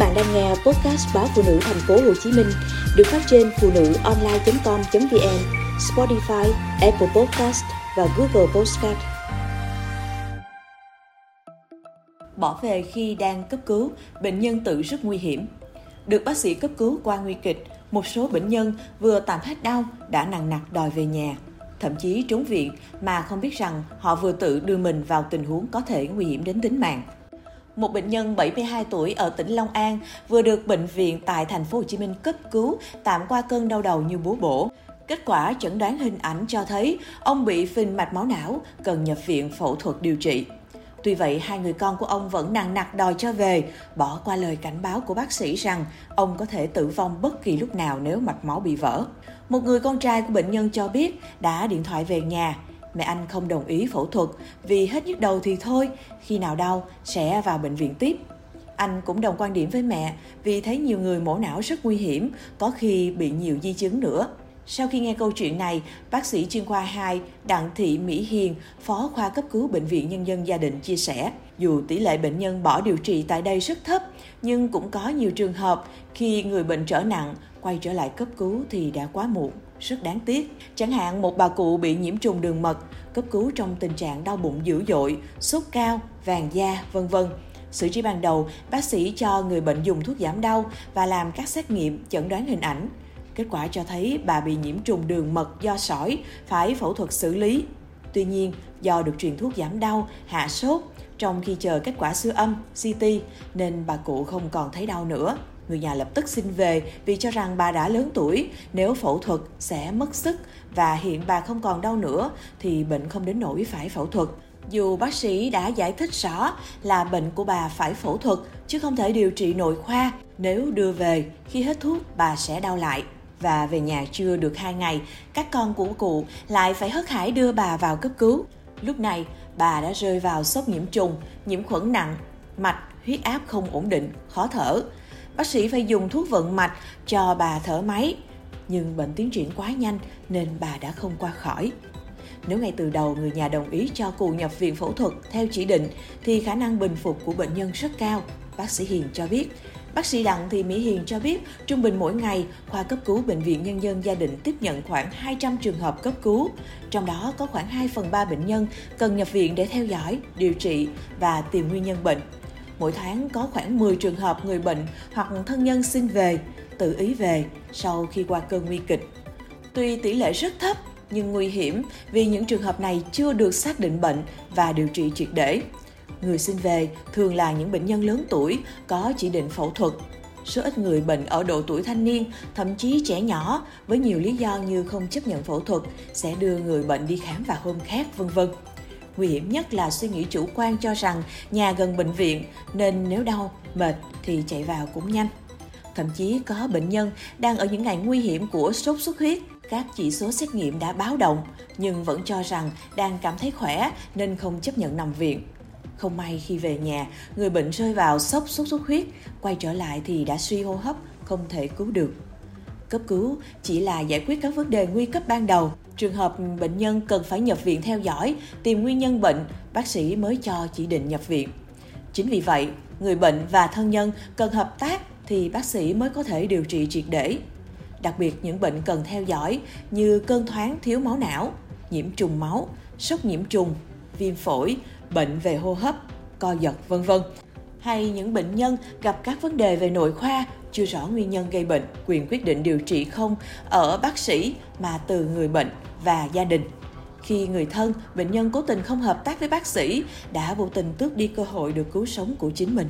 bạn đang nghe podcast báo phụ nữ thành phố Hồ Chí Minh được phát trên phụ nữ online.com.vn, Spotify, Apple Podcast và Google Podcast. Bỏ về khi đang cấp cứu, bệnh nhân tự rất nguy hiểm. Được bác sĩ cấp cứu qua nguy kịch, một số bệnh nhân vừa tạm hết đau đã nặng nặc đòi về nhà, thậm chí trốn viện mà không biết rằng họ vừa tự đưa mình vào tình huống có thể nguy hiểm đến tính mạng. Một bệnh nhân 72 tuổi ở tỉnh Long An vừa được bệnh viện tại thành phố Hồ Chí Minh cấp cứu tạm qua cơn đau đầu như búa bổ. Kết quả chẩn đoán hình ảnh cho thấy ông bị phình mạch máu não, cần nhập viện phẫu thuật điều trị. Tuy vậy, hai người con của ông vẫn nặng nặc đòi cho về, bỏ qua lời cảnh báo của bác sĩ rằng ông có thể tử vong bất kỳ lúc nào nếu mạch máu bị vỡ. Một người con trai của bệnh nhân cho biết đã điện thoại về nhà, mẹ anh không đồng ý phẫu thuật vì hết nhức đầu thì thôi, khi nào đau sẽ vào bệnh viện tiếp. Anh cũng đồng quan điểm với mẹ vì thấy nhiều người mổ não rất nguy hiểm, có khi bị nhiều di chứng nữa. Sau khi nghe câu chuyện này, bác sĩ chuyên khoa 2 Đặng Thị Mỹ Hiền, phó khoa cấp cứu Bệnh viện Nhân dân Gia đình chia sẻ, dù tỷ lệ bệnh nhân bỏ điều trị tại đây rất thấp, nhưng cũng có nhiều trường hợp khi người bệnh trở nặng, quay trở lại cấp cứu thì đã quá muộn rất đáng tiếc. Chẳng hạn một bà cụ bị nhiễm trùng đường mật, cấp cứu trong tình trạng đau bụng dữ dội, sốt cao, vàng da, vân vân. Xử trí ban đầu, bác sĩ cho người bệnh dùng thuốc giảm đau và làm các xét nghiệm chẩn đoán hình ảnh. Kết quả cho thấy bà bị nhiễm trùng đường mật do sỏi, phải phẫu thuật xử lý. Tuy nhiên, do được truyền thuốc giảm đau, hạ sốt, trong khi chờ kết quả siêu âm, CT, nên bà cụ không còn thấy đau nữa. Người nhà lập tức xin về vì cho rằng bà đã lớn tuổi, nếu phẫu thuật sẽ mất sức và hiện bà không còn đau nữa thì bệnh không đến nỗi phải phẫu thuật. Dù bác sĩ đã giải thích rõ là bệnh của bà phải phẫu thuật chứ không thể điều trị nội khoa, nếu đưa về khi hết thuốc bà sẽ đau lại và về nhà chưa được hai ngày, các con của cụ lại phải hớt hải đưa bà vào cấp cứu. Lúc này, bà đã rơi vào sốc nhiễm trùng, nhiễm khuẩn nặng, mạch, huyết áp không ổn định, khó thở. Bác sĩ phải dùng thuốc vận mạch cho bà thở máy, nhưng bệnh tiến triển quá nhanh nên bà đã không qua khỏi. Nếu ngay từ đầu người nhà đồng ý cho cụ nhập viện phẫu thuật theo chỉ định thì khả năng bình phục của bệnh nhân rất cao, bác sĩ Hiền cho biết. Bác sĩ Đặng Thị Mỹ Hiền cho biết, trung bình mỗi ngày, khoa cấp cứu Bệnh viện Nhân dân Gia đình tiếp nhận khoảng 200 trường hợp cấp cứu. Trong đó có khoảng 2 phần 3 bệnh nhân cần nhập viện để theo dõi, điều trị và tìm nguyên nhân bệnh. Mỗi tháng có khoảng 10 trường hợp người bệnh hoặc thân nhân xin về, tự ý về sau khi qua cơn nguy kịch. Tuy tỷ lệ rất thấp nhưng nguy hiểm vì những trường hợp này chưa được xác định bệnh và điều trị triệt để. Người xin về thường là những bệnh nhân lớn tuổi có chỉ định phẫu thuật. Số ít người bệnh ở độ tuổi thanh niên, thậm chí trẻ nhỏ với nhiều lý do như không chấp nhận phẫu thuật sẽ đưa người bệnh đi khám vào hôm khác, vân vân. Nguy hiểm nhất là suy nghĩ chủ quan cho rằng nhà gần bệnh viện nên nếu đau, mệt thì chạy vào cũng nhanh. Thậm chí có bệnh nhân đang ở những ngày nguy hiểm của sốt xuất huyết, các chỉ số xét nghiệm đã báo động nhưng vẫn cho rằng đang cảm thấy khỏe nên không chấp nhận nằm viện. Không may khi về nhà, người bệnh rơi vào sốc sốt xuất huyết, quay trở lại thì đã suy hô hấp, không thể cứu được. Cấp cứu chỉ là giải quyết các vấn đề nguy cấp ban đầu. Trường hợp bệnh nhân cần phải nhập viện theo dõi, tìm nguyên nhân bệnh, bác sĩ mới cho chỉ định nhập viện. Chính vì vậy, người bệnh và thân nhân cần hợp tác thì bác sĩ mới có thể điều trị triệt để. Đặc biệt những bệnh cần theo dõi như cơn thoáng thiếu máu não, nhiễm trùng máu, sốc nhiễm trùng, viêm phổi, bệnh về hô hấp, co giật vân vân hay những bệnh nhân gặp các vấn đề về nội khoa chưa rõ nguyên nhân gây bệnh, quyền quyết định điều trị không ở bác sĩ mà từ người bệnh và gia đình. Khi người thân, bệnh nhân cố tình không hợp tác với bác sĩ đã vô tình tước đi cơ hội được cứu sống của chính mình.